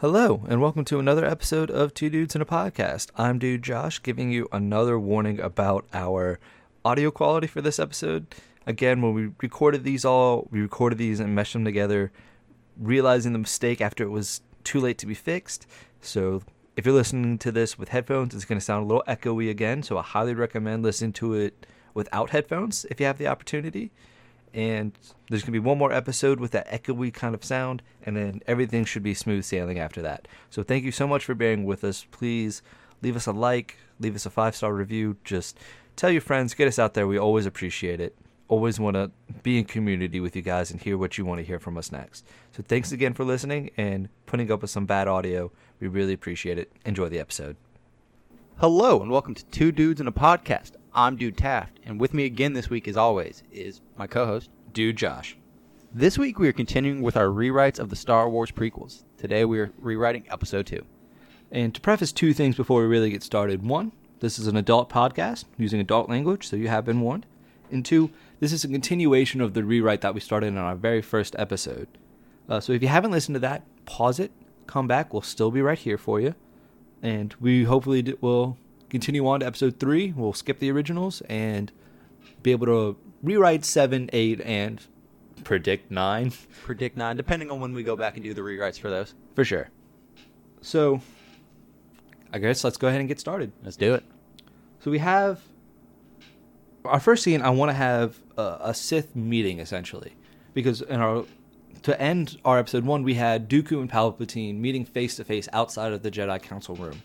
Hello, and welcome to another episode of Two Dudes in a Podcast. I'm Dude Josh, giving you another warning about our audio quality for this episode. Again, when we recorded these all, we recorded these and meshed them together, realizing the mistake after it was too late to be fixed. So, if you're listening to this with headphones, it's going to sound a little echoey again. So, I highly recommend listening to it without headphones if you have the opportunity and there's going to be one more episode with that echoey kind of sound, and then everything should be smooth sailing after that. So thank you so much for bearing with us. Please leave us a like, leave us a five star review. Just tell your friends, get us out there. We always appreciate it. Always want to be in community with you guys and hear what you want to hear from us next. So thanks again for listening and putting up with some bad audio. We really appreciate it. Enjoy the episode. Hello and welcome to Two Dudes in a Podcast. I'm Dude Taft, and with me again this week, as always, is my co-host. Dude Josh. This week we are continuing with our rewrites of the Star Wars prequels. Today we are rewriting Episode Two. And to preface two things before we really get started one, this is an adult podcast using adult language, so you have been warned. And two, this is a continuation of the rewrite that we started in our very first episode. Uh, so if you haven't listened to that, pause it, come back. We'll still be right here for you. And we hopefully d- will continue on to episode three. We'll skip the originals and be able to rewrite seven, eight, and predict nine Predict nine, depending on when we go back and do the rewrites for those. for sure. So I guess let's go ahead and get started. Let's do it. So we have our first scene. I want to have a, a Sith meeting essentially, because in our to end our episode one, we had Dooku and Palpatine meeting face to face outside of the Jedi Council room.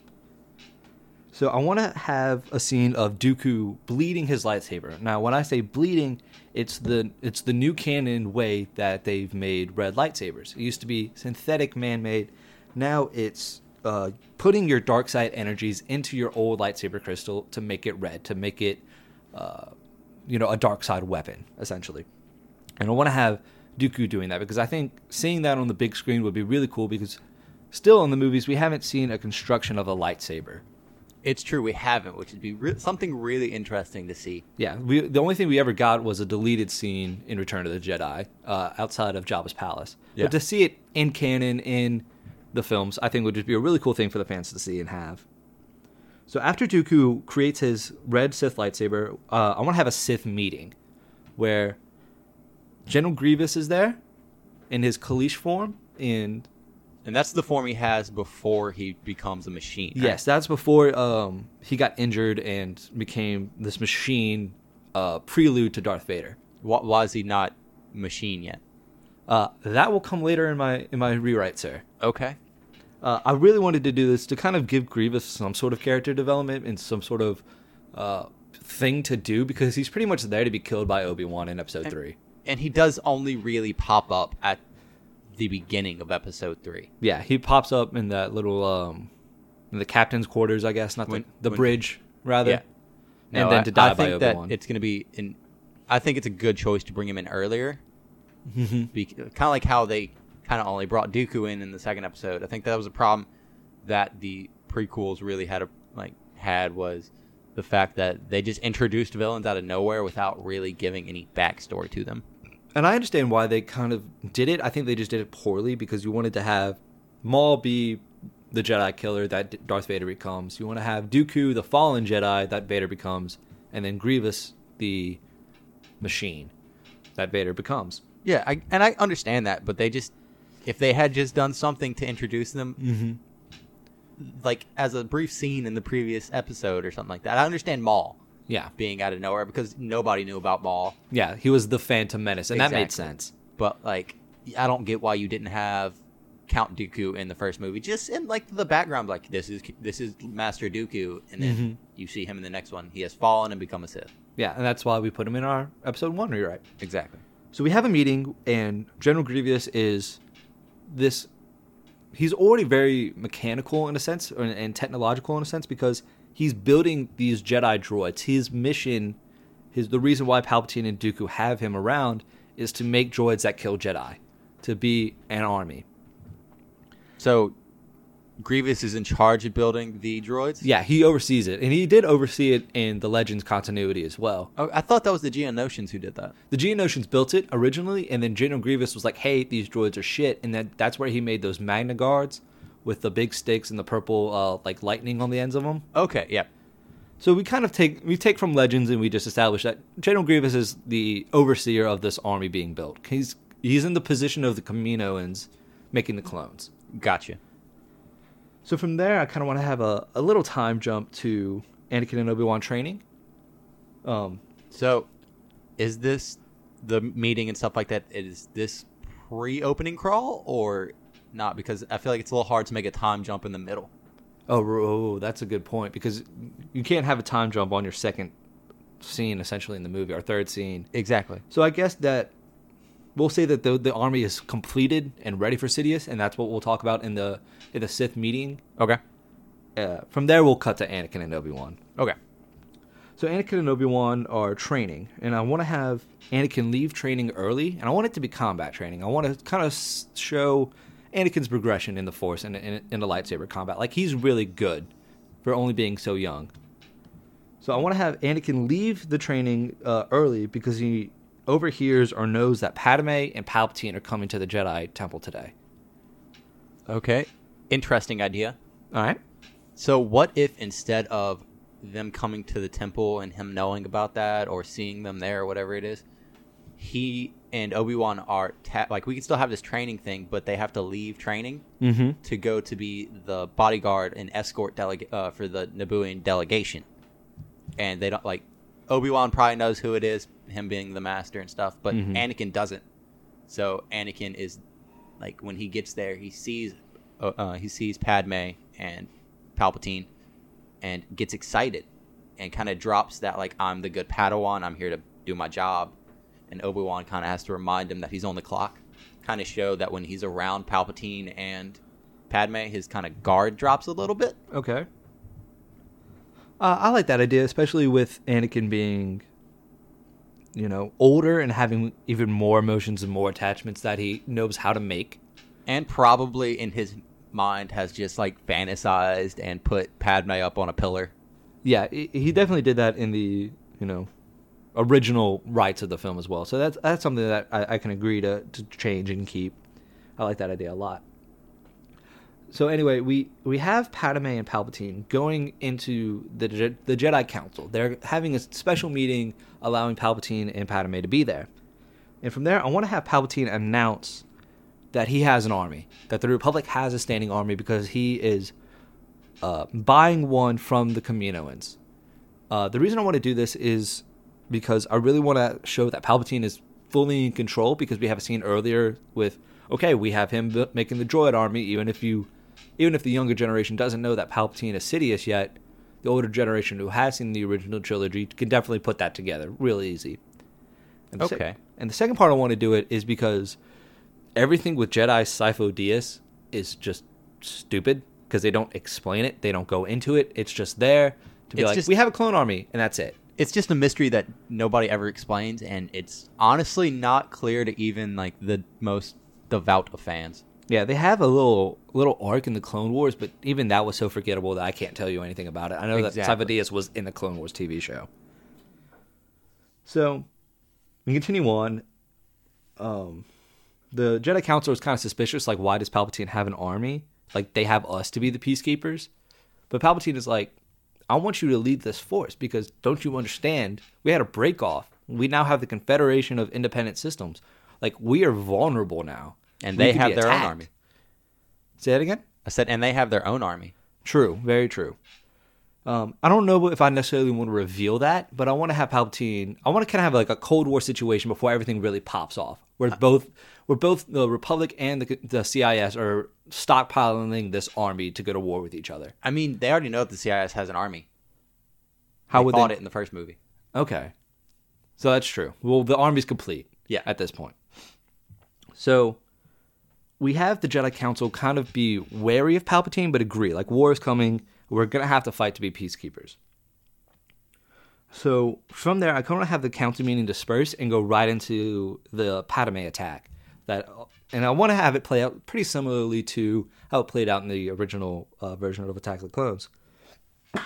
So I want to have a scene of Dooku bleeding his lightsaber. Now, when I say bleeding, it's the it's the new canon way that they've made red lightsabers. It used to be synthetic, man-made. Now it's uh, putting your dark side energies into your old lightsaber crystal to make it red, to make it, uh, you know, a dark side weapon essentially. And I want to have Dooku doing that because I think seeing that on the big screen would be really cool because still in the movies we haven't seen a construction of a lightsaber. It's true we haven't, which would be re- something really interesting to see. Yeah, we, the only thing we ever got was a deleted scene in Return of the Jedi uh, outside of Jabba's palace. Yeah. But to see it in canon in the films, I think would just be a really cool thing for the fans to see and have. So after Dooku creates his red Sith lightsaber, uh, I want to have a Sith meeting where General Grievous is there in his Kaleesh form, and And that's the form he has before he becomes a machine. right? Yes, that's before um, he got injured and became this machine uh, prelude to Darth Vader. Why, why is he not machine yet? Uh, that will come later in my in my rewrite, sir. Okay. Uh, I really wanted to do this to kind of give Grievous some sort of character development and some sort of uh, thing to do because he's pretty much there to be killed by Obi Wan in Episode And- Three. And he does only really pop up at the beginning of Episode Three. Yeah, he pops up in that little um, in the captain's quarters, I guess, not When- the the when- bridge rather. Yeah. and then I- to die I by think that Wan. it's going to be in. I think it's a good choice to bring him in earlier, Mhm. kind of like how they kind of only brought Dooku in in the second episode. I think that was a problem that the prequels really had a like had was the fact that they just introduced villains out of nowhere without really giving any backstory to them. And I understand why they kind of did it. I think they just did it poorly because you wanted to have Maul be the Jedi killer that Darth Vader becomes. You want to have Dooku the fallen Jedi that Vader becomes, and then Grievous the machine that Vader becomes. Yeah, I, and I understand that, but they just if they had just done something to introduce them, Mm-hmm. like as a brief scene in the previous episode or something like that. I understand Maul Yeah, being out of nowhere because nobody knew about Maul. yeah, he was the Phantom Menace, and that made sense. But like, I don't get why you didn't have Count Dooku in the first movie. Just in like the background, like this is this is Master Dooku, and then Mhm. you see him in the next one. He has fallen and become a Sith. Yeah, and that's why we put him in our episode one rewrite. Exactly. So we have a meeting, and General Grievous is this. He's already very mechanical in a sense, and technological in a sense, because he's building these Jedi droids. His mission, his the reason why Palpatine and Dooku have him around is to make droids that kill Jedi, to be an army. So Grievous is in charge of building the droids. Yeah, he oversees it, and he did oversee it in the Legends continuity as well. Oh, I thought that was the Geonosians who did that. The Geonosians built it originally, and then General Grievous was like, "Hey, these droids are shit," and that that's where he made those Magna Guards, with the big sticks and the purple uh, like lightning on the ends of them. Okay, yeah. So we kind of take we take from legends and we just establish that General Grievous is the overseer of this army being built. He's he's in the position of the Kaminoans making the clones. Gotcha. So from there, I kind of want to have a, a little time jump to Anakin and Obi Wan training. Um, So, is this the meeting and stuff like that? Is this pre-opening crawl or not? Because I feel like it's a little hard to make a time jump in the middle. oh, oh, that's a good point because you can't have a time jump on your second scene, essentially in the movie, or third scene. Exactly. So I guess that we'll say that the the army is completed and ready for Sidious, and that's what we'll talk about in the in the Sith meeting. Okay. Uh, from there, we'll cut to Anakin and Obi Wan. Okay. So Anakin and Obi Wan are training, and I want to have Anakin leave training early, and I want it to be combat training. I want to kind of show Anakin's progression in the Force and in, in the lightsaber combat. Like he's really good for only being so young. So I want to have Anakin leave the training uh, early because he overhears or knows that Padme and Palpatine are coming to the Jedi Temple today. Okay. Interesting idea. All right. So, what if instead of them coming to the temple and him knowing about that or seeing them there or whatever it is, he and Obi Wan are ta- like we can still have this training thing, but they have to leave training Mm-hmm. to go to be the bodyguard and escort delegate uh, for the Nabooian delegation, and they don't like Obi Wan probably knows who it is, him being the master and stuff, but Mhm. Anakin doesn't. So Anakin is like when he gets there, he sees uh, uh, he sees Padme and Palpatine, and gets excited, and kind of drops that like I'm the good Padawan, I'm here to do my job, and Obi Wan kind of has to remind him that he's on the clock. Kind of show that when he's around Palpatine and Padme, his kind of guard drops a little bit. Okay. Uh, I like that idea, especially with Anakin being, you know, older and having even more emotions and more attachments that he knows how to make. and probably in his mind has just like fantasized and put Padme up on a pillar. Yeah, he he definitely did that in the, you know, original rights of the film as well. So that's that's something that I, I can agree to, to change and keep. I like that idea a lot. So anyway, we we have Padme and Palpatine going into the Je- the Jedi Council. They're having a special meeting allowing Palpatine and Padme to be there. And from there, I want to have Palpatine announce that he has an army, that the Republic has a standing army because he is uh, buying one from the Kaminoans. Uh, the reason I want to do this is because I really want to show that Palpatine is fully in control because we have a scene earlier with okay, we have him making the droid army even if you even if the younger generation doesn't know that Palpatine is Sidious yet, the older generation who has seen the original trilogy can definitely put that together real easy. And sec- Okay. and the second part I want to do it is because everything with Jedi Sifo Dyas is just stupid because they don't explain it, they don't go into it. It's just there to be It's like, just- we have a clone army, and that's it. It's just a mystery that nobody ever explains, and it's honestly not clear to even like the most devout of fans. Yeah, they have a little little arc in the Clone Wars, but even that was so forgettable that I can't tell you anything about it. I know Exactly. that Sifo was in the Clone Wars TV show. So we continue on. Um, the Jedi Council is kind of suspicious. Like, why does Palpatine have an army? Like, they have us to be the peacekeepers. But Palpatine is like, I want you to lead this force because don't you understand? We had a break off. We now have the Confederation of Independent Systems. Like, we are vulnerable now. And We they have their own army. Say that again? I said, and they have their own army. True, very true. Um, I don't know if I necessarily want to reveal that, but I want to have Palpatine. I want to kind of have like a Cold War situation before everything really pops off, where both, where both the Republic and the, the CIS are stockpiling this army to go to war with each other. I mean, they already know that the CIS has an army. How they would fought they? it in the first movie? Okay, so that's true. Well, the army's complete. Yeah. at this point. So we have the Jedi Council kind of be wary of Palpatine, but agree like war is coming. We're gonna have to fight to be peacekeepers. So from there, I kind of have the council meeting disperse and go right into the Padme attack. That and I want to have it play out pretty similarly to how it played out in the original uh, version of Attack of the Clones.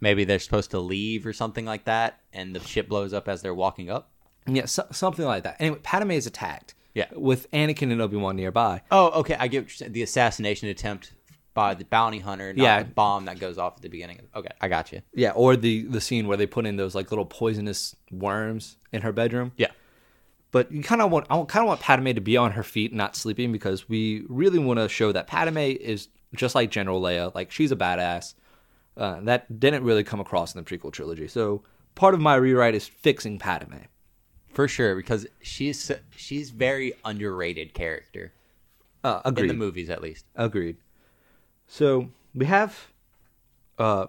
Maybe they're supposed to leave or something like that, and the ship blows up as they're walking up. Yeah, so, something like that. Anyway, Padme is attacked Yeah. with Anakin and Obi Wan nearby. Oh, okay. I get what you're saying. the assassination attempt by the bounty hunter, not Yeah. the bomb that goes off at the beginning. Okay, I got you. Yeah, or the the scene where they put in those like little poisonous worms in her bedroom. Yeah. But you kind of want I kind of want Padme to be on her feet, and not sleeping, because we really want to show that Padme is just like General Leia, like she's a badass. Uh, that didn't really come across in the prequel trilogy. So part of my rewrite is fixing Padme. For sure, because she's she's very underrated character Uh, in the movies, at least. Agreed. So we have, uh,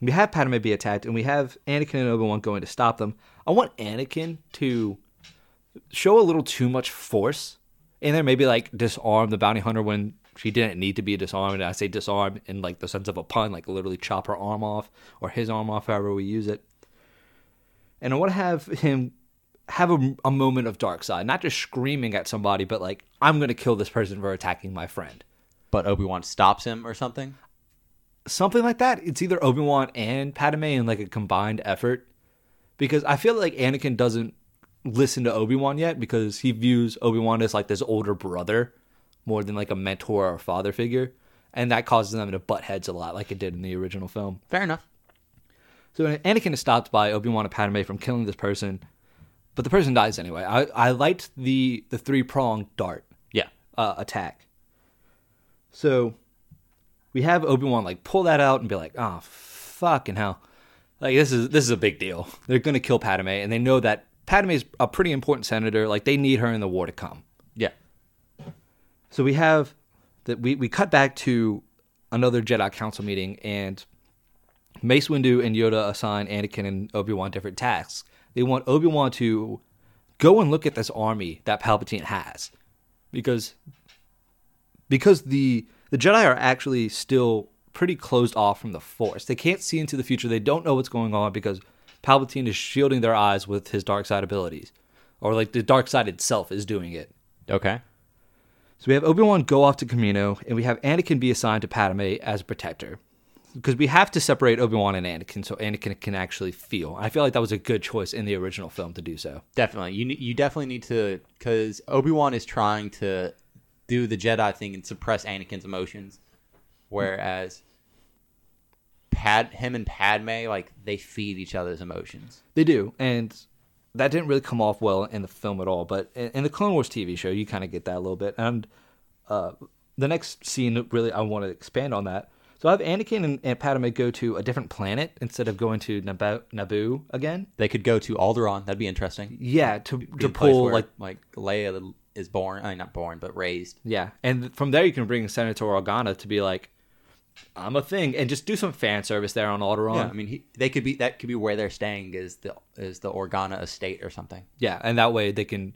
we have Padme be attacked, and we have Anakin and Obi Wan going to stop them. I want Anakin to show a little too much force in there, maybe like disarm the bounty hunter when she didn't need to be disarmed. And I say disarm in like the sense of a pun, like literally chop her arm off or his arm off, however we use it. And I want to have him have a, a moment of dark side, not just screaming at somebody, but like I'm going to kill this person for attacking my friend. But Obi Wan stops him or something. something like that. It's either Obi Wan and Padme in like a combined effort, because I feel like Anakin doesn't listen to Obi Wan yet because he views Obi Wan as like this older brother more than like a mentor or father figure, and that causes them to butt heads a lot, like it did in the original film. Fair enough. So Anakin is stopped by Obi Wan and Padme from killing this person, but the person dies anyway. I I liked the the three pronged dart Yeah. uh, attack. So we have Obi Wan like pull that out and be like, "Oh fucking hell!" Like this is this is a big deal. They're gonna kill Padme, and they know that Padme is a pretty important senator. Like they need her in the war to come. Yeah. So we have that we we cut back to another Jedi Council meeting, and Mace Windu and Yoda assign Anakin and Obi Wan different tasks. They want Obi Wan to go and look at this army that Palpatine has, because because the the Jedi are actually still pretty closed off from the Force. They can't see into the future. They don't know what's going on because Palpatine is shielding their eyes with his dark side abilities, or like the dark side itself is doing it. Okay. So we have Obi Wan go off to Kamino, and we have Anakin be assigned to Padme as a protector. Because we have to separate Obi Wan and Anakin so Anakin can actually feel. I feel like that was a good choice in the original film to do so. Definitely. You you definitely need to because Obi Wan is trying to do the Jedi thing and suppress Anakin's emotions, whereas Pad him and Padme like they feed each other's emotions. They do, and that didn't really come off well in the film at all. But in, in the Clone Wars TV show, you kind of get that a little bit. And uh, the next scene, really, I want to expand on that. So I have Anakin and, and Padme go to a different planet instead of going to Naboo, Naboo again. They could go to Alderaan. That'd be interesting. Yeah, to Be to pull like like Leia is born. I mean, not born, but raised. Yeah, and from there you can bring Senator Organa to be like, I'm a thing, and just do some fan service there on Alderaan. Yeah, I mean, he, they could be that could be where they're staying is the is the Organa estate or something. Yeah, and that way they can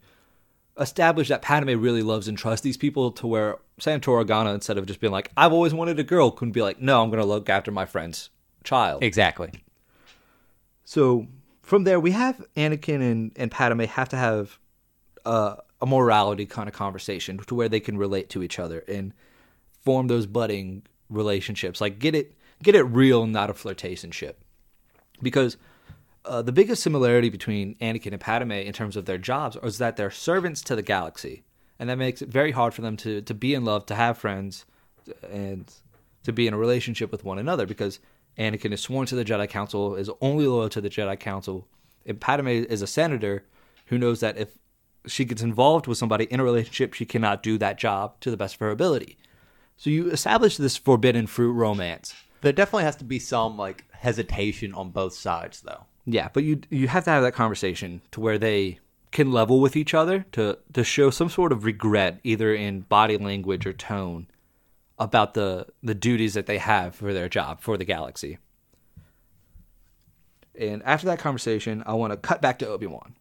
establish that Padme really loves and trusts these people to where Senator Organa, instead of just being like, I've always wanted a girl, couldn't be like, no, I'm going to look after my friend's child. Exactly. So from there, we have Anakin and, and Padme have to have uh, a morality kind of conversation to where they can relate to each other and form those budding relationships. Like get it get it real, not a flirtationship. Because uh, the biggest similarity between Anakin and Padme in terms of their jobs is that they're servants to the galaxy, and that makes it very hard for them to to be in love, to have friends, and to be in a relationship with one another. Because Anakin is sworn to the Jedi Council, is only loyal to the Jedi Council, and Padme is a senator who knows that if she gets involved with somebody in a relationship, she cannot do that job to the best of her ability. So you establish this forbidden fruit romance. There definitely has to be some like hesitation on both sides, though. Yeah, but you you have to have that conversation to where they can level with each other to to show some sort of regret either in body language or tone about the the duties that they have for their job for the galaxy. And after that conversation, I want to cut back to Obi-Wan.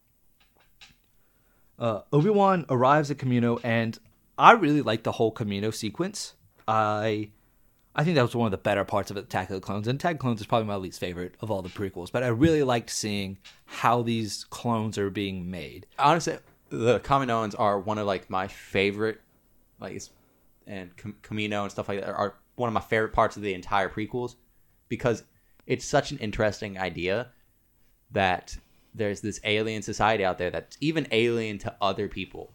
Uh, Obi-Wan arrives at Kamino and I really like the whole Kamino sequence. I I think that was one of the better parts of Attack of the Clones, and Attack of the Clones is probably my least favorite of all the prequels. But I really liked seeing how these clones are being made. Honestly, the Kaminoans are one of like my favorite, like, and Kamino and stuff like that are one of my favorite parts of the entire prequels because it's such an interesting idea that there's this alien society out there that's even alien to other people.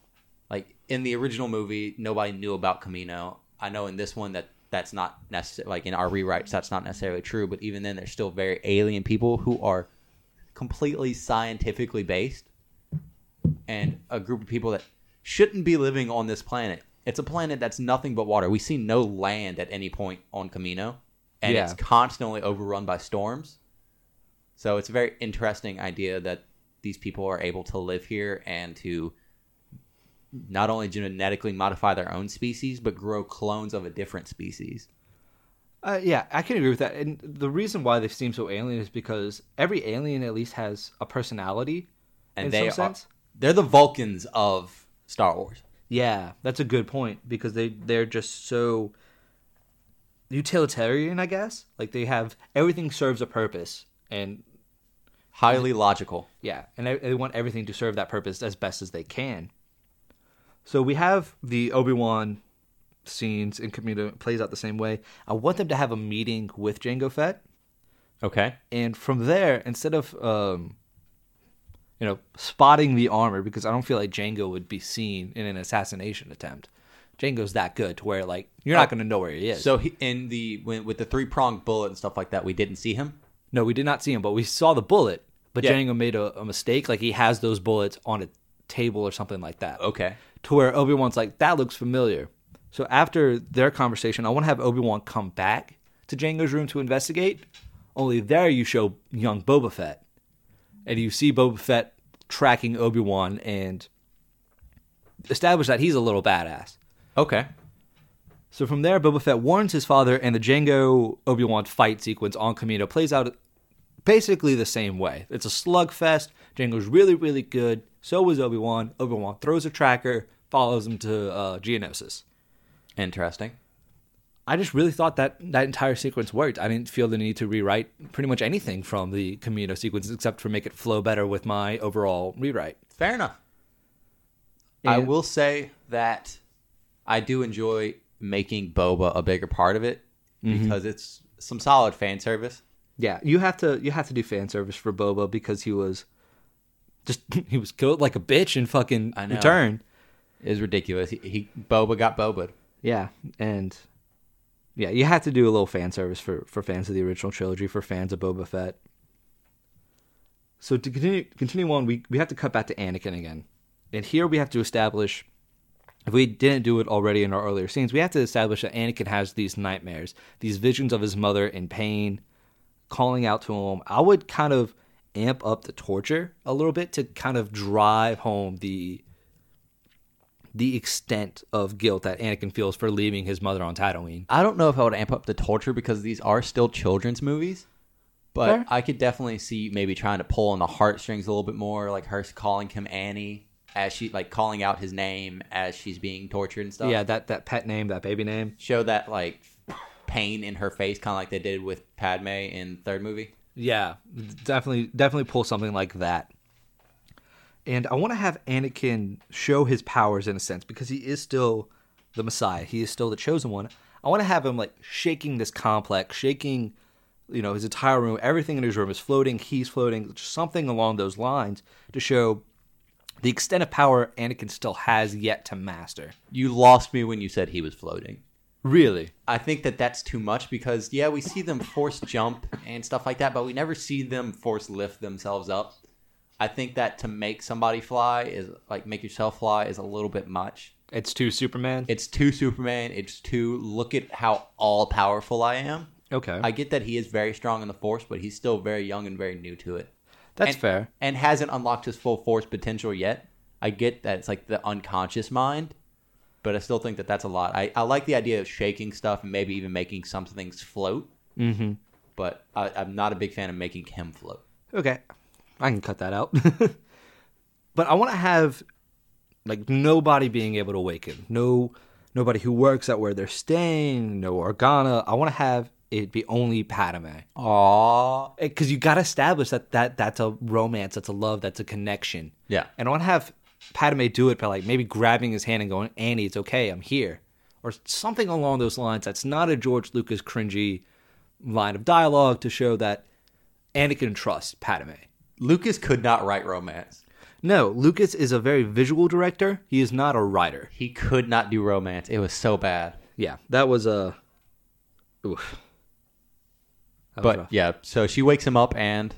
like in the original movie, nobody knew about Kamino. I know in this one that that's not necessary. Like in our rewrites, that's not necessarily true. But even then, there's still very alien people who are completely scientifically based, and a group of people that shouldn't be living on this planet. It's a planet that's nothing but water. We see no land at any point on Kamino, and Yeah. it's constantly overrun by storms. So it's a very interesting idea that these people are able to live here and to not only genetically modify their own species, but grow clones of a different species. Uh, yeah, I can agree with that. And the reason why they seem so alien is because every alien at least has a personality. And in they some are sense. they're the Vulcans of Star Wars. Yeah, that's a good point because they they're just so utilitarian, I guess. Like they have everything serves a purpose, and Highly logical. yeah, and they, they want everything to serve that purpose as best as they can. So we have the Obi Wan scenes in Kamino plays out the same way. I want them to have a meeting with Jango Fett. Okay. and from there instead of um you know spotting the armor because i don't feel like jango would be seen in an assassination attempt jango's that good to where like you're not Oh. going to know where he is So he, in the when, with the three pronged bullet and stuff like that, we didn't see him. no we did not see him but we saw the bullet but Yeah. jango made a, a mistake like he has those bullets on a table or something like that Okay. To where obi-wan's like that looks familiar. So after their conversation i want to have obi-wan come back to jango's room to investigate. Only there you show young boba fett. And you see boba fett tracking obi-wan and establish that he's a little badass. Okay. so from there boba fett warns his father and the jango obi-wan fight sequence on Kamino plays out basically the same way. It's a slugfest. Jango's really really good so was obi-wan obi-wan throws a tracker follows him to uh, geonosis Interesting. I just really thought that that entire sequence worked. I didn't feel the need to rewrite pretty much anything from the Kamino sequence except for make it flow better with my overall rewrite. Fair enough. I will say that I do enjoy making Boba a bigger part of it because it's some solid fan service. Yeah, you have to you have to do fan service for Boba because he was just he was killed like a bitch in fucking I know. return. It is ridiculous. He, he Boba got Boba. Yeah, and yeah, you have to do a little fan service for for fans of the original trilogy, for fans of Boba Fett. So to continue continue on, we we have to cut back to Anakin again, and here we have to establish. If we didn't do it already in our earlier scenes, we have to establish that Anakin has these nightmares, these visions of his mother in pain, calling out to him. I would kind of amp up the torture a little bit to kind of drive home the the extent of guilt that Anakin feels for leaving his mother on Tatooine. I don't know if I would amp up the torture because these are still children's movies. But Fair. I could definitely see maybe trying to pull on the heartstrings a little bit more, like her calling him Annie as she like calling out his name as she's being tortured and stuff. Yeah, that that pet name, that baby name. show that like pain in her face, kind of like they did with Padme in third movie. Yeah, definitely, definitely pull something like that. And I want to have Anakin show his powers in a sense because he is still the Messiah. He is still the chosen one. I want to have him like shaking this complex, shaking, you know, his entire room. Everything in his room is floating. He's floating. Something along those lines to show the extent of power Anakin still has yet to master. You lost me when you said he was floating. Really? I think that that's too much because yeah, we see them force jump and stuff like that, but we never see them force lift themselves up. I think that to make somebody fly is like make yourself fly is a little bit much. It's too Superman. It's too Superman. It's too look at how all powerful I am. okay, I get that he is very strong in the Force, but he's still very young and very new to it. that's and, fair. And hasn't unlocked his full Force potential yet. I get that it's like the unconscious mind, but I still think that that's a lot. I, I like the idea of shaking stuff and maybe even making some things float, Mm-hmm. but I, I'm not a big fan of making him float. Okay, I can cut that out. but I want to have like nobody being able to awaken. No, nobody who works at where they're staying. No Organa. I want to have it be only Padme. Aww. Because you got to establish that, that that's a romance, that's a love, that's a connection. Yeah. And I want to have Padme do it by like maybe grabbing his hand and going, Annie, it's okay, I'm here. Or something along those lines that's not a George Lucas cringy line of dialogue to show that Anakin trusts Padme. Lucas could not write romance. No, Lucas is a very visual director. He is not a writer. He could not do romance. It was so bad. Yeah, that was a. Oof. That But rough. yeah, so she wakes him up and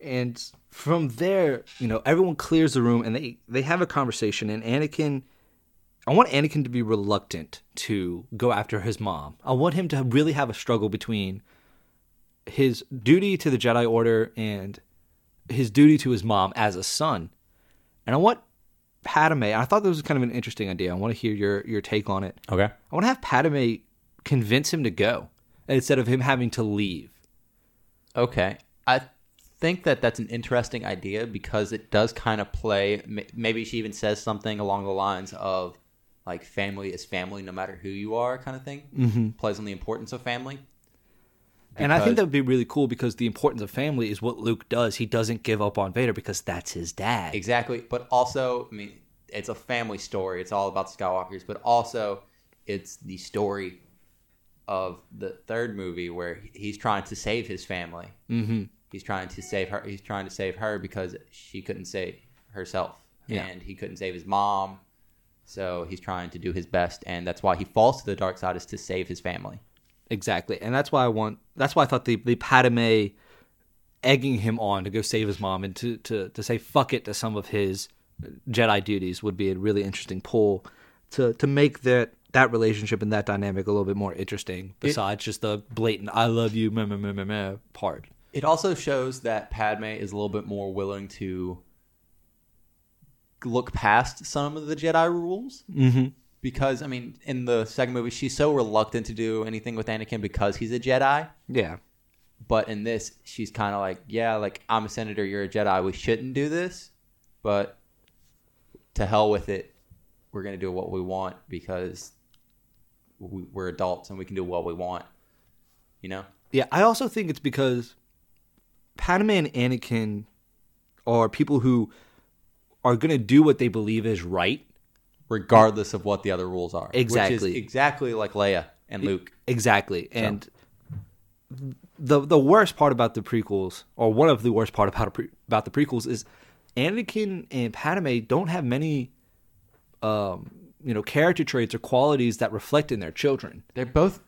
and from there, you know, everyone clears the room and they they have a conversation. And Anakin, I want Anakin to be reluctant to go after his mom. I want him to really have a struggle between his duty to the Jedi Order and his duty to his mom as a son. And I want Padme. I thought this was kind of an interesting idea. I want to hear your your take on it. okay. I want to have Padme convince him to go instead of him having to leave. Okay. I think that that's an interesting idea because it does kind of play. Maybe she even says something along the lines of like family is family no matter who you are, kind of thing. Mm-hmm. Plays on the importance of family. And I think that would be really cool because the importance of family is what Luke does. He doesn't give up on Vader because that's his dad. Exactly. But also, I mean, it's a family story. It's all about the Skywalkers, but also it's the story of the third movie where he's trying to save his family. Mm-hmm. He's trying to save her. He's trying to save her because she couldn't save herself, Yeah. and he couldn't save his mom. So he's trying to do his best, and that's why he falls to the dark side is to save his family. Exactly. And that's why I want that's why I thought the, the Padme egging him on to go save his mom and to, to, to say fuck it to some of his Jedi duties would be a really interesting pull to to make that that relationship and that dynamic a little bit more interesting besides just the blatant I love you meh, meh, meh, meh, meh part. It also shows that Padme is a little bit more willing to look past some of the Jedi rules. Mm-hmm. Because, I mean, in the second movie, she's so reluctant to do anything with Anakin because he's a Jedi. Yeah. But in this, she's kind of like, yeah, like, I'm a senator, you're a Jedi. We shouldn't do this. But to hell with it. We're going to do what we want because we- we're adults and we can do what we want. You know? Yeah, I also think it's because Padme and Anakin are people who are going to do what they believe is right. regardless of what the other rules are. Which Exactly. is exactly like Leia and Luke. Exactly. And the the worst part about the prequels, or one of the worst part about a pre, about the prequels, is Anakin and Padme don't have many, um, you know, character traits or qualities that reflect in their children. They're both.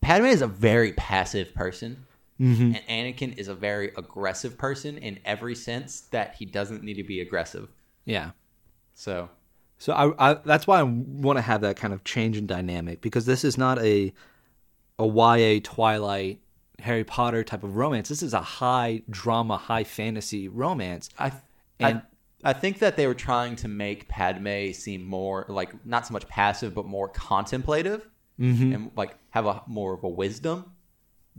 Padme is a very passive person, Mm-hmm. and Anakin is a very aggressive person in every sense that he doesn't need to be aggressive. Yeah. So So I, I that's why I want to have that kind of change in dynamic because this is not a a YA Twilight Harry Potter type of romance. This is a high drama, high fantasy romance. I, And- I, I think that they were trying to make Padme seem more like not so much passive, but more contemplative, Mm-hmm. and like have a more of a wisdom.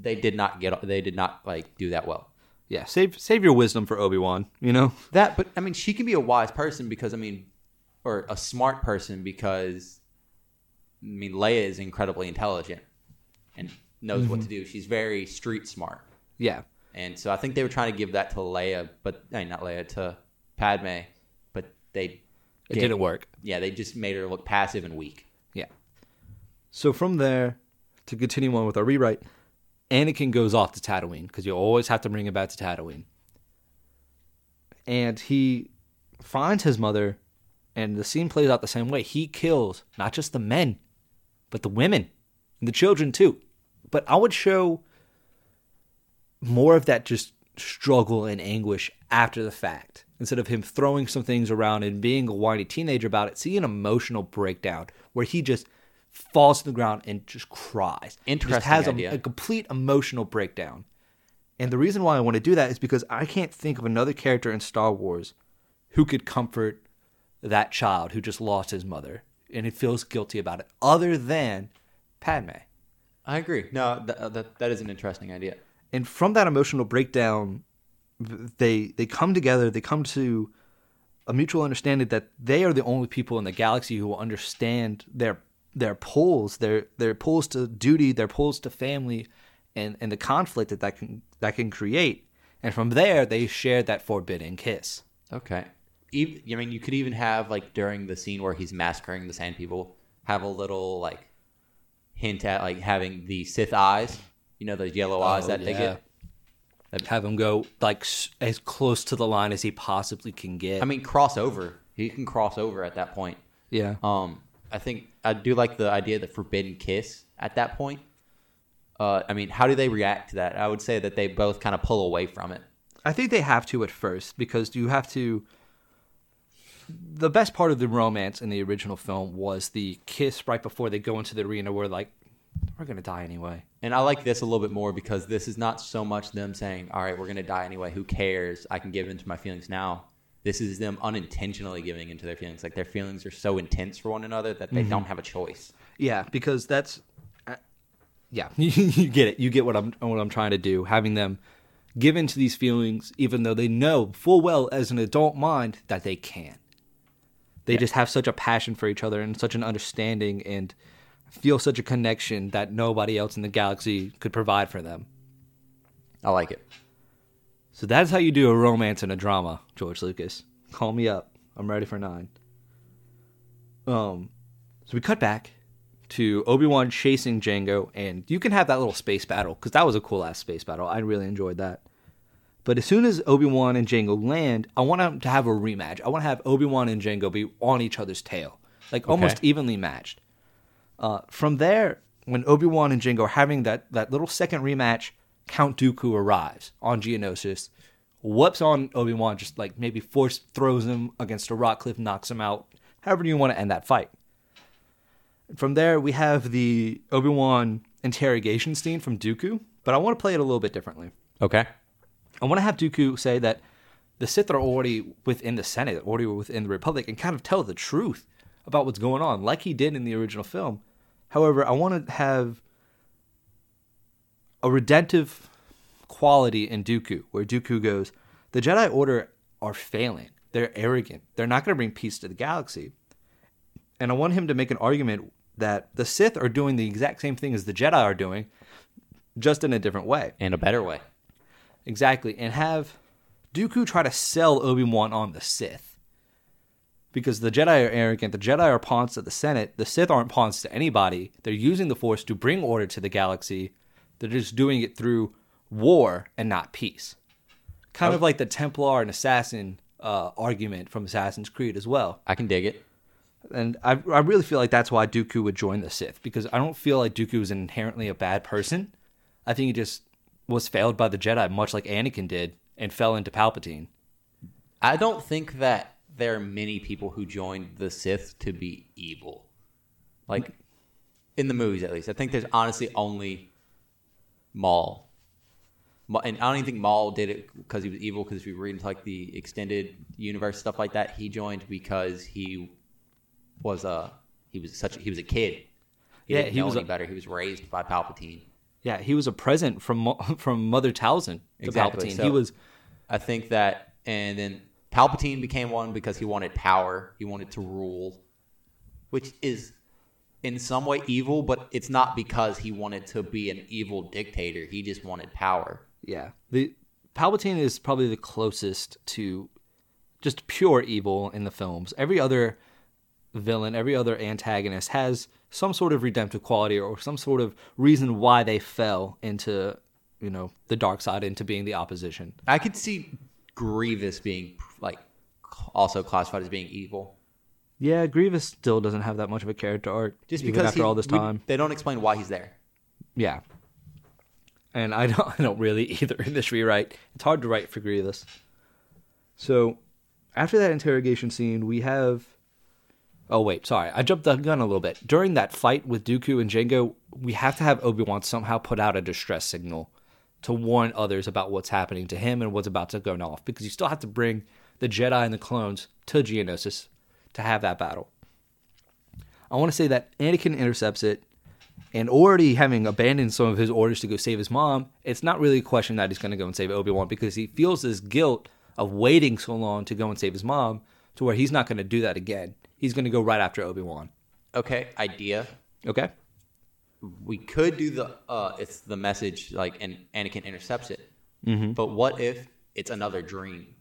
They did not get. They did not like do that well. Yeah, save save your wisdom for Obi Wan. You know. That, but I mean, she can be a wise person because I mean, or a smart person because I mean, Leia is incredibly intelligent and knows what mm-hmm. to do. She's very street smart, Yeah. and so I think they were trying to give that to Leia, but I mean, not Leia to Padme, but they It didn't work. Yeah, they just made her look passive and weak. Yeah. So from there, to continue on with our rewrite, Anakin goes off to Tatooine because you always have to bring him back to Tatooine. And he finds his mother, and the scene plays out the same way. He kills not just the men, but the women and the children too. But I would show more of that just struggle and anguish after the fact instead of him throwing some things around and being a whiny teenager about it see an emotional breakdown where he just falls to the ground and just cries just Interesting has a, a complete emotional breakdown and the reason why i want to do that is because i can't think of another character in star wars who could comfort that child who just lost his mother and he feels guilty about it other than padme I agree. No, that, uh, that that is an interesting idea. and from that emotional breakdown they they come together they come to a mutual understanding that they are the only people in the galaxy who will understand their their pulls their their pulls to duty their pulls to family and and the conflict that that can that can create and from there they share that forbidden kiss Okay. Even, I mean, you could even have like during the scene where he's massacring the Sand People, have a little like hint at like having the Sith eyes. You know those yellow eyes Oh, that they yeah. get. Have him go like s- as close to the line as he possibly can get. I mean, cross over. He can cross over at that point. yeah. Um, I think I do like the idea of the forbidden kiss at that point. Uh, I mean, how do they react to that? I would say that they both kind of pull away from it. I think they have to at first because you have to. The best part of the romance in the original film was the kiss right before they go into the arena, where like we're gonna die anyway. And I like this a little bit more because this is not so much them saying, "All right, we're gonna die anyway. Who cares? I can give into my feelings now." This is them unintentionally giving into their feelings. Like their feelings are so intense for one another that they don't have a choice. Yeah, because that's, uh, yeah, you get it. You get what I'm what I'm trying to do. Having them give into these feelings, even though they know full well as an adult mind that they can. They just have such a passion for each other and such an understanding and feel such a connection that nobody else in the galaxy could provide for them. I like it. So that's how you do a romance and a drama, George Lucas. Call me up. I'm ready for nine. Um, so we cut back to Obi Wan chasing Jango, and you can have that little space battle because that was a cool ass space battle. I really enjoyed that. But as soon as Obi Wan and Jango land, I want them to have a rematch. I want to have Obi Wan and Jango be on each other's tail, like almost evenly matched. Uh, from there, when Obi Wan and Jango are having that, that little second rematch, Count Dooku arrives on Geonosis, whoops on Obi Wan, just like maybe force throws him against a rock cliff, knocks him out. However, you want to end that fight. From there, we have the Obi Wan interrogation scene from Dooku, but I want to play it a little bit differently. Okay. I want to have Dooku say that the Sith are already within the Senate, already within the Republic, and kind of tell the truth about what's going on, like he did in the original film. However, I want to have a redemptive quality in Dooku, where Dooku goes, The Jedi Order are failing. They're arrogant. They're not going to bring peace to the galaxy. And I want him to make an argument that the Sith are doing the exact same thing as the Jedi are doing, just in a different way. In a better way. Exactly, and have Dooku try to sell Obi Wan on the Sith. Because the Jedi are arrogant, the Jedi are pawns to the Senate, the Sith aren't pawns to anybody. They're using the Force to bring order to the galaxy. They're just doing it through war and not peace. Kind of like the Templar and Assassin uh, argument from Assassin's Creed as well. I can dig it. And I, I really feel like that's why Dooku would join the Sith because I don't feel like Dooku is inherently a bad person. I think he just was failed by the Jedi, much like Anakin did, and fell into Palpatine. I don't think that there are many people who joined the Sith to be evil. Like in the movies at least. I think there's honestly only Maul. And I don't even think Maul did it because he was evil. Because if you read into like the extended universe stuff like that, he joined because he was a he was such a, he was a kid. He Yeah, he was any a- better. He was raised by Palpatine. Yeah, he was a present from from Mother Talzin to Exactly, Palpatine. so- he was I think that, and then Palpatine became one because he wanted power. He wanted to rule, which is in some way evil, but it's not because he wanted to be an evil dictator. He just wanted power. yeah. The Palpatine is probably the closest to just pure evil in the films. Every other villain, every other antagonist has some sort of redemptive quality or some sort of reason why they fell into, you know, the dark side into being the opposition. I could see Grievous being like also classified as being evil, Yeah, Grievous still doesn't have that much of a character arc just because after he- all this we- time. they don't explain why he's there. Yeah. And I don't, I don't really either in this rewrite. It's hard to write for Grievous. So, after that interrogation scene, we have. Oh, wait, sorry. I jumped the gun a little bit. During that fight with Dooku and Jango, we have to have Obi Wan somehow put out a distress signal to warn others about what's happening to him and what's about to go off. Because you still have to bring the Jedi and the clones to Geonosis to have that battle. I want to say that Anakin intercepts it, and already having abandoned some of his orders to go save his mom, it's not really a question that he's going to go and save Obi Wan because he feels this guilt of waiting so long to go and save his mom to where he's not going to do that again. He's going to go right after Obi Wan. Okay, idea. Okay. we could do the uh it's the message like and Anakin intercepts it. Mm-hmm. But what if it's another dream?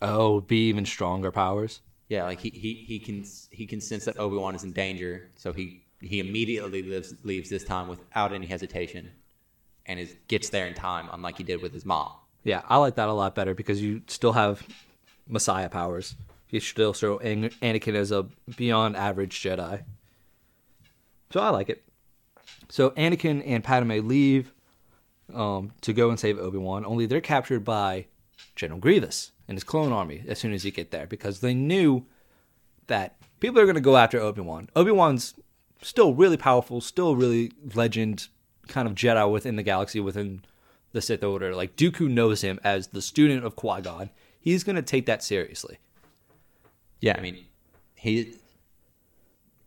Oh, be even stronger powers. Yeah, like he he, he can he can sense that Obi Wan is in danger, so he he immediately lives leaves this time without any hesitation. and is gets there in time, unlike he did with his mom. Yeah, I like that a lot better because you still have Messiah powers. You still show Anakin as a beyond average Jedi. So I like it. So Anakin and Padme leave um, to go and save Obi Wan. Only they're captured by General Grievous and his clone army as soon as you get there because they knew that people are going to go after Obi Wan. Obi Wan's still really powerful, still really legend kind of Jedi within the galaxy, within the Sith Order. Like Dooku knows him as the student of Qui Gon. He's going to take that seriously. Yeah, I mean, he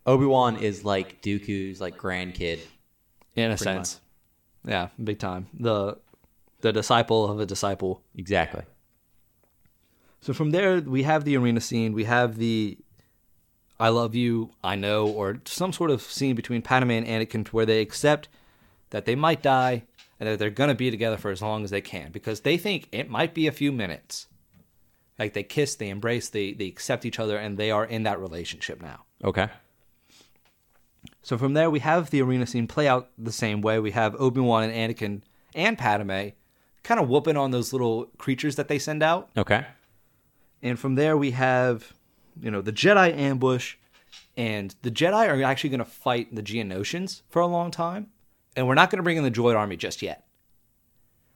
Obi Wan is like Dooku's like grandkid. in a sense. Yeah, big time. The the disciple of a disciple. Exactly. So from there, we have the arena scene. We have the "I love you, I know," or some sort of scene between Padme and Anakin, where they accept that they might die and that they're gonna be together for as long as they can because they think it might be a few minutes. Like they kiss, they embrace, they they accept each other, and they are in that relationship now. Okay. So from there, we have the arena scene play out the same way. We have Obi Wan and Anakin and Padme kind of whooping on those little creatures that they send out. Okay. And from there, we have, you know, the Jedi ambush, and the Jedi are actually going to fight the Geonosians for a long time, and we're not going to bring in the Droid army just yet,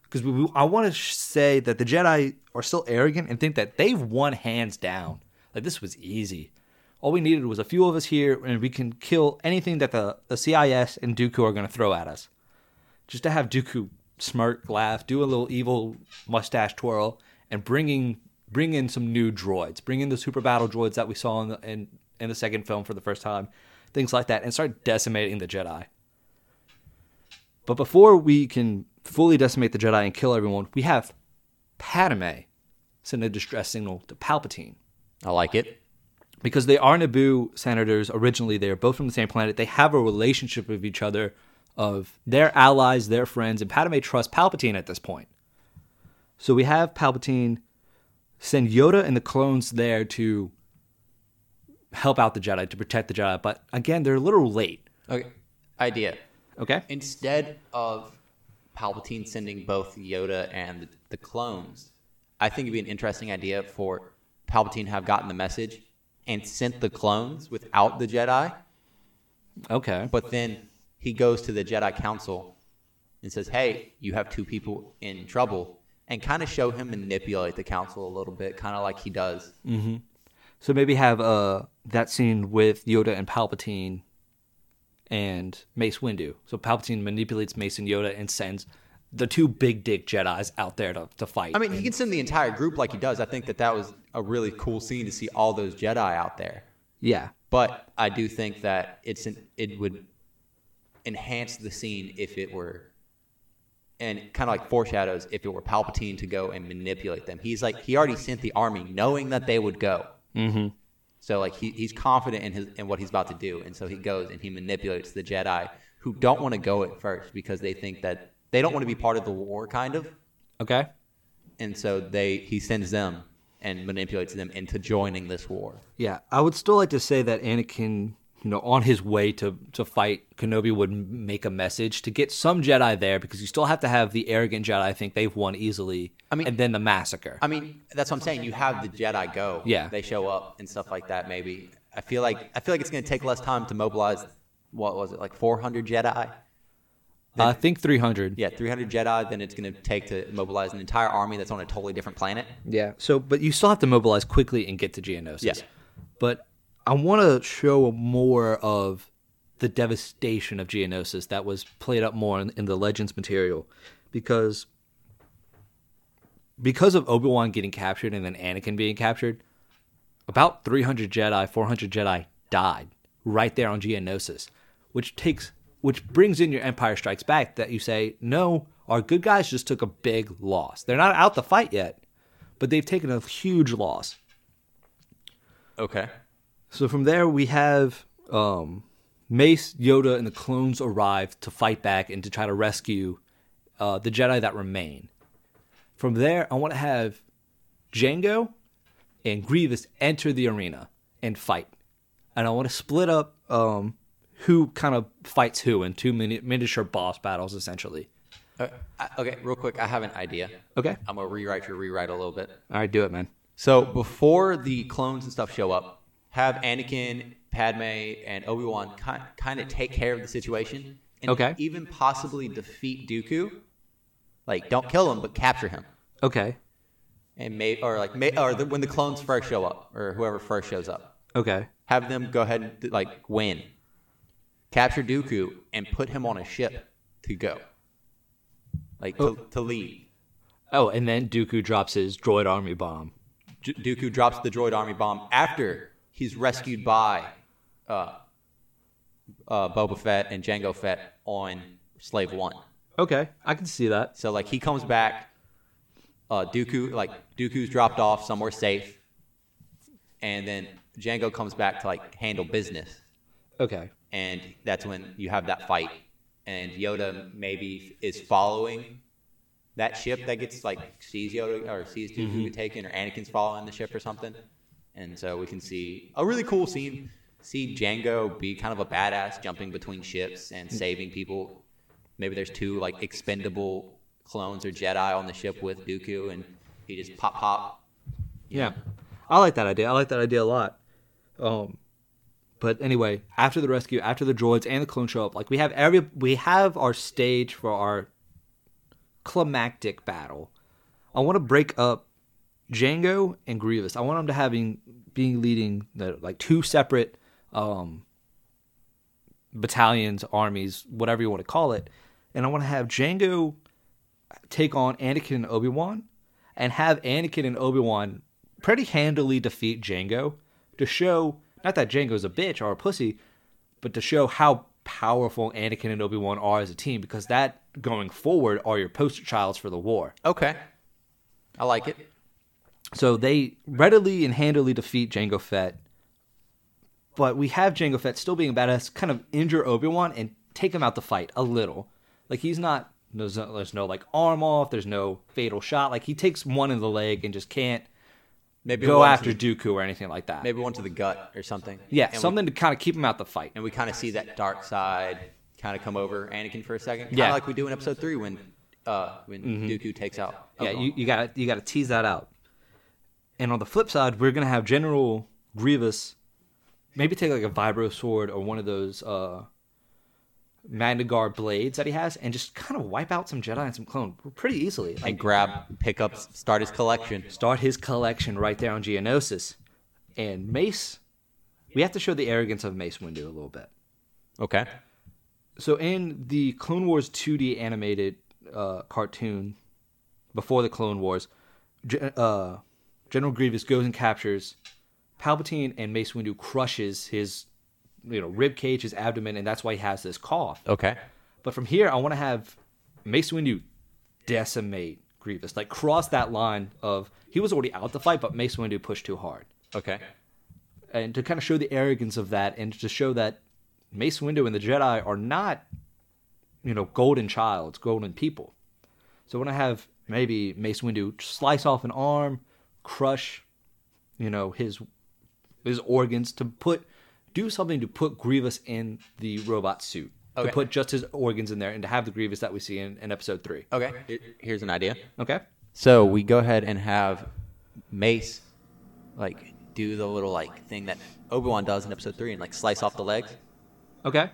because I want to sh- say that the Jedi are still arrogant and think that they've won hands down. Like this was easy. All we needed was a few of us here, and we can kill anything that the, the CIS and Dooku are going to throw at us. Just to have Dooku smirk, laugh, do a little evil mustache twirl, and bringing bring in some new droids, bring in the super battle droids that we saw in the in, in the second film for the first time, things like that, and start decimating the Jedi. But before we can fully decimate the Jedi and kill everyone, we have Padme send a distress signal to Palpatine I like it. because they are Naboo senators originally. They are both from the same planet. They have a relationship with each other of their allies, their friends, and Padme trusts Palpatine at this point. So we have Palpatine send Yoda and the clones there to help out the Jedi, to protect the Jedi. But again, they're a little late. Okay. Idea. Okay? Instead of Palpatine sending both Yoda and the, clones, I think it'd be an interesting idea for Palpatine to have gotten the message and sent the clones without the Jedi, Okay. but then he goes to the Jedi Council and says, "Hey, you have two people in trouble," and kind of show him manipulate the council a little bit, kind of like he does. So maybe have uh that scene with Yoda and Palpatine and Mace Windu. So Palpatine manipulates Mace and Yoda and sends the two big dick Jedi's out there to, to fight. I mean, he can send the entire group like he does. I think that that was a really cool scene to see all those Jedi out there. yeah. But I do think that it's an, it would enhance the scene if it were, and kind of like foreshadows if it were Palpatine to go and manipulate them. He's like he already sent the army knowing that they would go. Mm-hmm. So like he, he's confident in his in what he's about to do, and so he goes and he manipulates the Jedi who don't want to go at first because they think that they don't want to be part of the war, kind of, Okay. and so they he sends them and manipulates them into joining this war. Yeah. I would still like to say that Anakin, you know, on his way to, to fight Kenobi would make a message to get some Jedi there because you still have to have the arrogant Jedi I think they've won easily. I mean- and then the massacre. I mean, that's what I'm saying. You have the Jedi go. Yeah. They show up and stuff like that. Maybe I feel like I feel like it's going to take less time to mobilize. What was it like 400 Jedi? Uh, I think 300. Yeah, 300 Jedi. Than it's going to take to mobilize an entire army that's on a totally different planet. Yeah. So, but you still have to mobilize quickly and get to Geonosis. Yeah. But I want to show more of the devastation of Geonosis that was played up more in, in the Legends material, because because of Obi Wan getting captured and then Anakin being captured, about 300 Jedi, 400 Jedi died right there on Geonosis, which takes which brings in your Empire Strikes Back that you say, no, our good guys just took a big loss. They're not out the fight yet, but they've taken a huge loss. Okay. So from there, we have um, Mace, Yoda, and the clones arrive to fight back and to try to rescue uh, the Jedi that remain. From there, I want to have Jango and Grievous enter the arena and fight. And I want to split up um, who kind of fights who in two mini- miniature boss battles, essentially. Uh, okay, real quick, I have an idea. Okay. I'm gonna rewrite your rewrite a little bit. All right, do it, man. So before the clones and stuff show up, have Anakin, Padme, and Obi Wan kind kind of take care of the situation, and Okay. even possibly defeat Dooku. Like, don't kill him, but capture him, Okay. and may or like may or the, when the clones first show up, or whoever first shows up, Okay. have them go ahead and like win, capture Dooku, and put him on a ship to go, like to, oh. to leave. Oh, and then Dooku drops his droid army bomb. Dooku drops the droid army bomb after he's rescued by uh, uh, Boba Fett and Jango Fett on Slave One. Okay, I can see that. So like he comes back, uh, Dooku like Dooku's dropped off somewhere safe, and then Jango comes back to like handle business, Okay. and that's when you have that fight, and Yoda maybe is following that ship that gets like sees Yoda or sees Dooku get taken, or Anakin's following the ship or something, and so we can see a really cool scene. See Jango be kind of a badass, jumping between ships and saving people. Maybe there's two like expendable clones or Jedi on the ship with Dooku, and he just pop pop. Yeah, I like that idea. I like that idea a lot. Um, but anyway, after the rescue, after the droids and the clone show up, like we have every we have our stage for our climactic battle. I want to break up Jango and Grievous. I want them to having being leading the like two separate um battalions, armies, whatever you want to call it, and I want to have Jango take on Anakin and Obi Wan, and have Anakin and Obi Wan pretty handily defeat Jango to show not that Jango's a bitch or a pussy, but to show how powerful Anakin and Obi Wan are as a team, because that going forward are your poster childs for the war. Okay, I like it. So they readily and handily defeat Jango Fett. But we have Jango Fett still being a badass, kind of injure Obi Wan and take him out the fight a little. Like he's not there's no, there's no like arm off, there's no fatal shot. Like he takes one in the leg and just can't Maybe go after the, Dooku or anything like that. maybe one to the gut or something. yeah, And we- something to kind of keep him out the fight. and we kind of see that dark side kind of come over Anakin for a second. Kind of Yeah. like we do in Episode Three when uh, when Dooku takes out. Yeah, Obi-Wan. you, you gotta you gotta tease that out. And on the flip side, we're gonna have General Grievous maybe take like a vibro sword or one of those uh Magnagar blades that he has and just kind of wipe out some Jedi and some clone pretty easily. Like and grab, pick up, start his collection. start his collection right there on Geonosis. And Mace we have to show the arrogance of Mace Windu a little bit. Okay. So in the Clone Wars 2D animated uh, cartoon before the Clone Wars, uh, General Grievous goes and captures Palpatine, and Mace Windu crushes his, you know, rib cage, his abdomen, and that's why he has this cough. Okay. But from here, I want to have Mace Windu decimate Grievous, like cross that line of he was already out the fight, but Mace Windu pushed too hard Okay. and to kind of show the arrogance of that and to show that Mace Windu and the Jedi are not, you know, golden childs, golden people. So when I have maybe Mace Windu slice off an arm, crush, you know, his his organs to put do something to put Grievous in the robot suit. Okay. To put just his organs in there and to have the Grievous that we see in, in episode three. Okay. Here- Here's an idea. Okay? So we go ahead and have Mace, like, do the little like thing that Obi Wan does in Episode Three, and like slice off the legs Okay.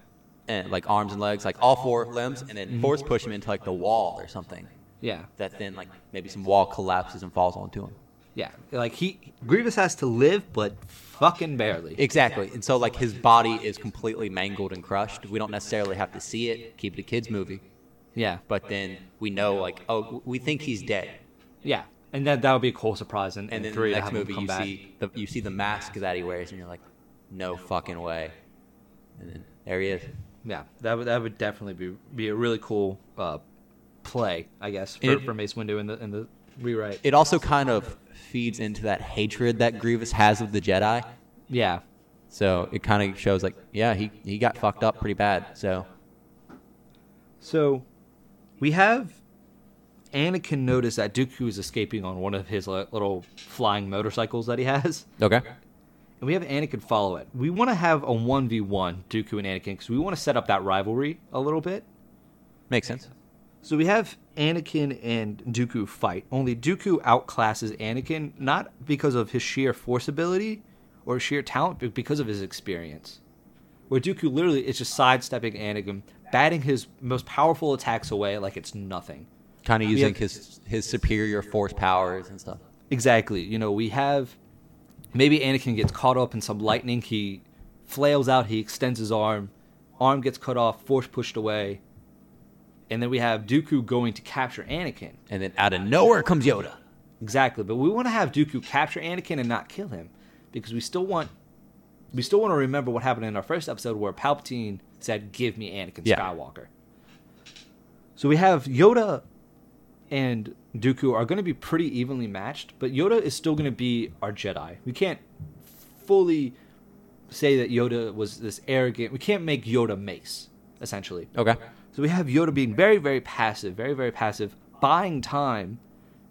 and like arms and legs, like all four limbs, and then mm-hmm. force push him into like the wall or something. Yeah. That then like maybe some wall collapses and falls onto him. Yeah. Like he Grievous has to live, but fucking barely. Exactly. And so like his body is completely mangled and crushed. We don't necessarily have to see it. Keep it a kids movie. Yeah. But then we know like oh we think he's dead. Yeah, and that that would be a cool surprise in And then three the next movie come you back. see the you see the mask that he wears and you're like no fucking way. And then there he is. Yeah, that would that would definitely be be a really cool uh, play, I guess, for, It- for Mace Windu in the in the rewrite. It also kind of feeds into that hatred that Grievous has of the Jedi. yeah, So it kind of shows like yeah he he got fucked up pretty bad. So so we have Anakin notice that Dooku is escaping on one of his little flying motorcycles that he has, okay. and we have Anakin follow it. We want to have a one v one Dooku and Anakin because we want to set up that rivalry a little bit. Makes sense. So we have Anakin and Dooku fight. Only Dooku outclasses Anakin not because of his sheer force ability or sheer talent, but because of his experience. Where Dooku literally is just sidestepping Anakin, batting his most powerful attacks away like it's nothing. Kind of using have- his his superior force powers and stuff. Exactly. You know, we have maybe Anakin gets caught up in some lightning. He flails out. He extends his arm. Arm gets cut off. Force pushed away. And then we have Dooku going to capture Anakin. And then out of nowhere comes Yoda. Exactly. But we want to have Dooku capture Anakin and not kill him because we still want we still want to remember what happened in our first episode where Palpatine said, "Give me Anakin Yeah. Skywalker." So we have Yoda and Dooku are going to be pretty evenly matched, but Yoda is still going to be our Jedi. We can't fully say that Yoda was this arrogant. We can't make Yoda Mace, essentially. Okay. So we have Yoda being very, very passive, very, very passive, buying time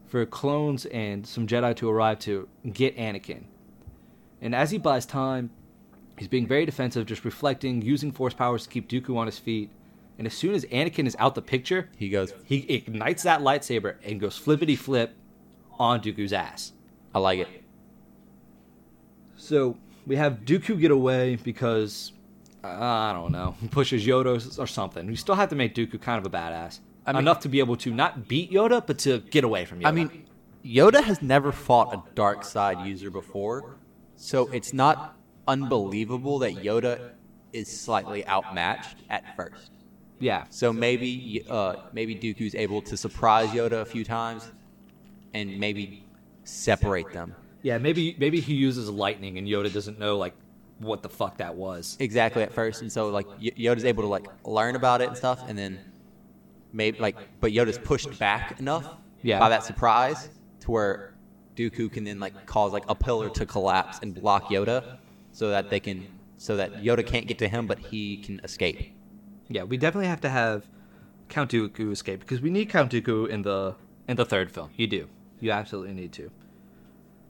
for clones and some Jedi to arrive to get Anakin. And as he buys time, he's being very defensive, just reflecting, using force powers to keep Dooku on his feet. And as soon as Anakin is out the picture, He goes. he ignites that lightsaber and goes flippity flip on Dooku's ass. I like it. So we have Dooku get away because I don't know, pushes Yoda or something. We still have to make Dooku kind of a badass I mean- enough to be able to not beat Yoda, but to get away from Yoda. I mean, Yoda has never fought a dark side user before, so it's not unbelievable that Yoda is slightly outmatched at first. yeah, So maybe uh, maybe Dooku's able to surprise Yoda a few times, and maybe separate them. yeah. Maybe maybe he uses lightning and Yoda doesn't know like what the fuck that was. exactly at first, and so like Yoda's able to like learn about it and stuff, and then maybe like, but Yoda's pushed back enough Yeah. by that surprise to where Dooku can then like cause like a pillar to collapse and block Yoda, so that they can so that Yoda can't get to him, but he can escape. Yeah, we definitely have to have Count Dooku escape because we need Count Dooku in the in the third film. You do. You absolutely need to.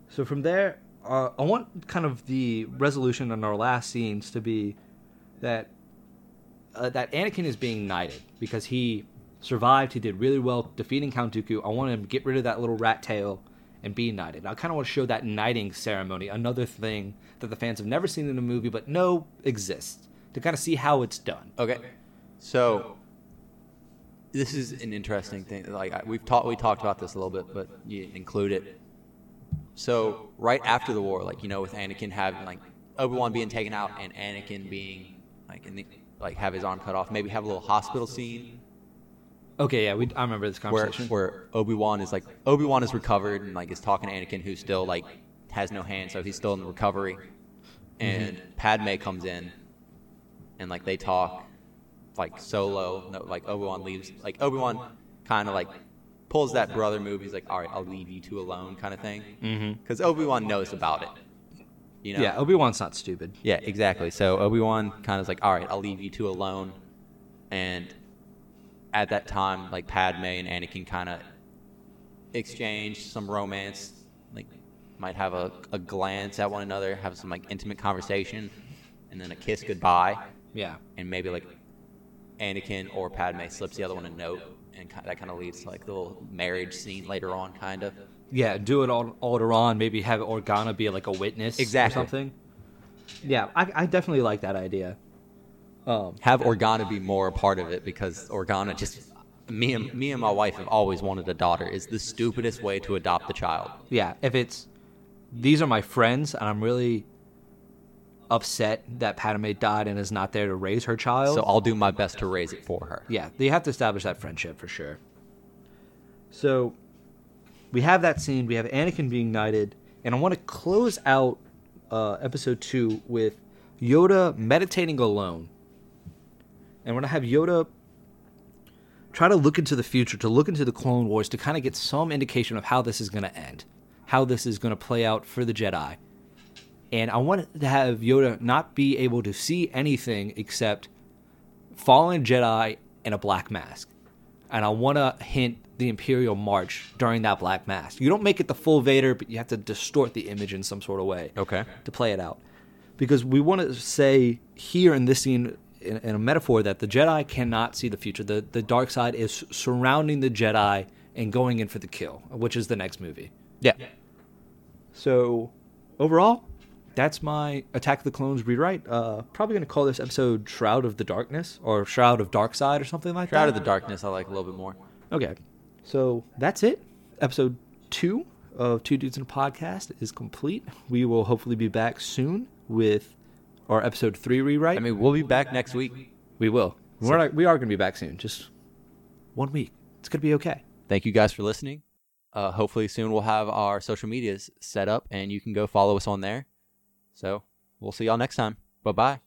So from there, uh, I want kind of the resolution in our last scenes to be that uh, that Anakin is being knighted because he survived. He did really well defeating Count Dooku. I want him to get rid of that little rat tail and be knighted. I kind of want to show that knighting ceremony, another thing that the fans have never seen in a movie but know exists, to kind of see how it's done. Okay, so this is an interesting thing. Like I- we've talked, we talked about this a little bit, but you include it. So right after the war, like you know, with Anakin having like Obi Wan being taken out and Anakin being like in the, like have his arm cut off, maybe have a little hospital scene. Okay, yeah, we, I remember this where conversation. where Obi Wan is like Obi Wan is recovered and like is talking to Anakin, who still like has no hand, so he's still in the recovery, and mm-hmm. Padme comes in, and like they talk, like solo, no, like Obi Wan leaves, like Obi Wan kind of like pulls that brother move. He's like, all right, I'll leave you two alone, kind of thing, mm-hmm. because Obi Wan knows about it, you know. Yeah, Obi Wan's not stupid. Yeah, exactly. So Obi Wan kind of is like, all right, I'll leave you two alone. And at that time, like Padme and Anakin kind of exchange some romance, like might have a, a glance at one another, have some like intimate conversation, and then a kiss goodbye, Yeah, and maybe like Anakin or Padme slips the other one a note, and that kind of leads to like the little marriage scene later on, kind of. yeah. Do it all later on. Maybe have Organa be like a witness Exactly. or something. Yeah, I, I definitely like that idea. Um, have Organa be more a part of it because Organa just me and me and my wife have always wanted a daughter. Is the stupidest way to adopt a child. yeah, if it's these are my friends and I'm really upset that Padme died and is not there to raise her child. So I'll do my best to raise it for her. yeah, they have to establish that friendship for sure. So we have that scene. We have Anakin being knighted, and I want to close out uh, episode two with Yoda meditating alone. And we're gonna have Yoda try to look into the future, to look into the Clone Wars, to kind of get some indication of how this is gonna end, how this is gonna play out for the Jedi. And I want to have Yoda not be able to see anything except fallen Jedi and a black mask. And I want to hint the Imperial March during that black mask. You don't make it the full Vader, but you have to distort the image in some sort of way Okay. to play it out. Because we want to say here in this scene, in, in a metaphor that the Jedi cannot see the future. The the dark side is surrounding the Jedi and going in for the kill, which is the next movie. Yeah. So overall, that's my Attack of the Clones rewrite. Uh, probably gonna call this episode Shroud of the Darkness or Shroud of Dark Side or something like Shroud that. Shroud of the Darkness, I like a little bit more. Okay. So that's it. Episode two of Two Dudes in a Podcast is complete. We will hopefully be back soon with our episode three rewrite. I mean, we'll be back next week. we will. We're not, we are going to be back soon. Just one week. It's going to be okay. Thank you guys for listening. Uh, hopefully, soon we'll have our social medias set up and you can go follow us on there. So, we'll see y'all next time. Bye bye.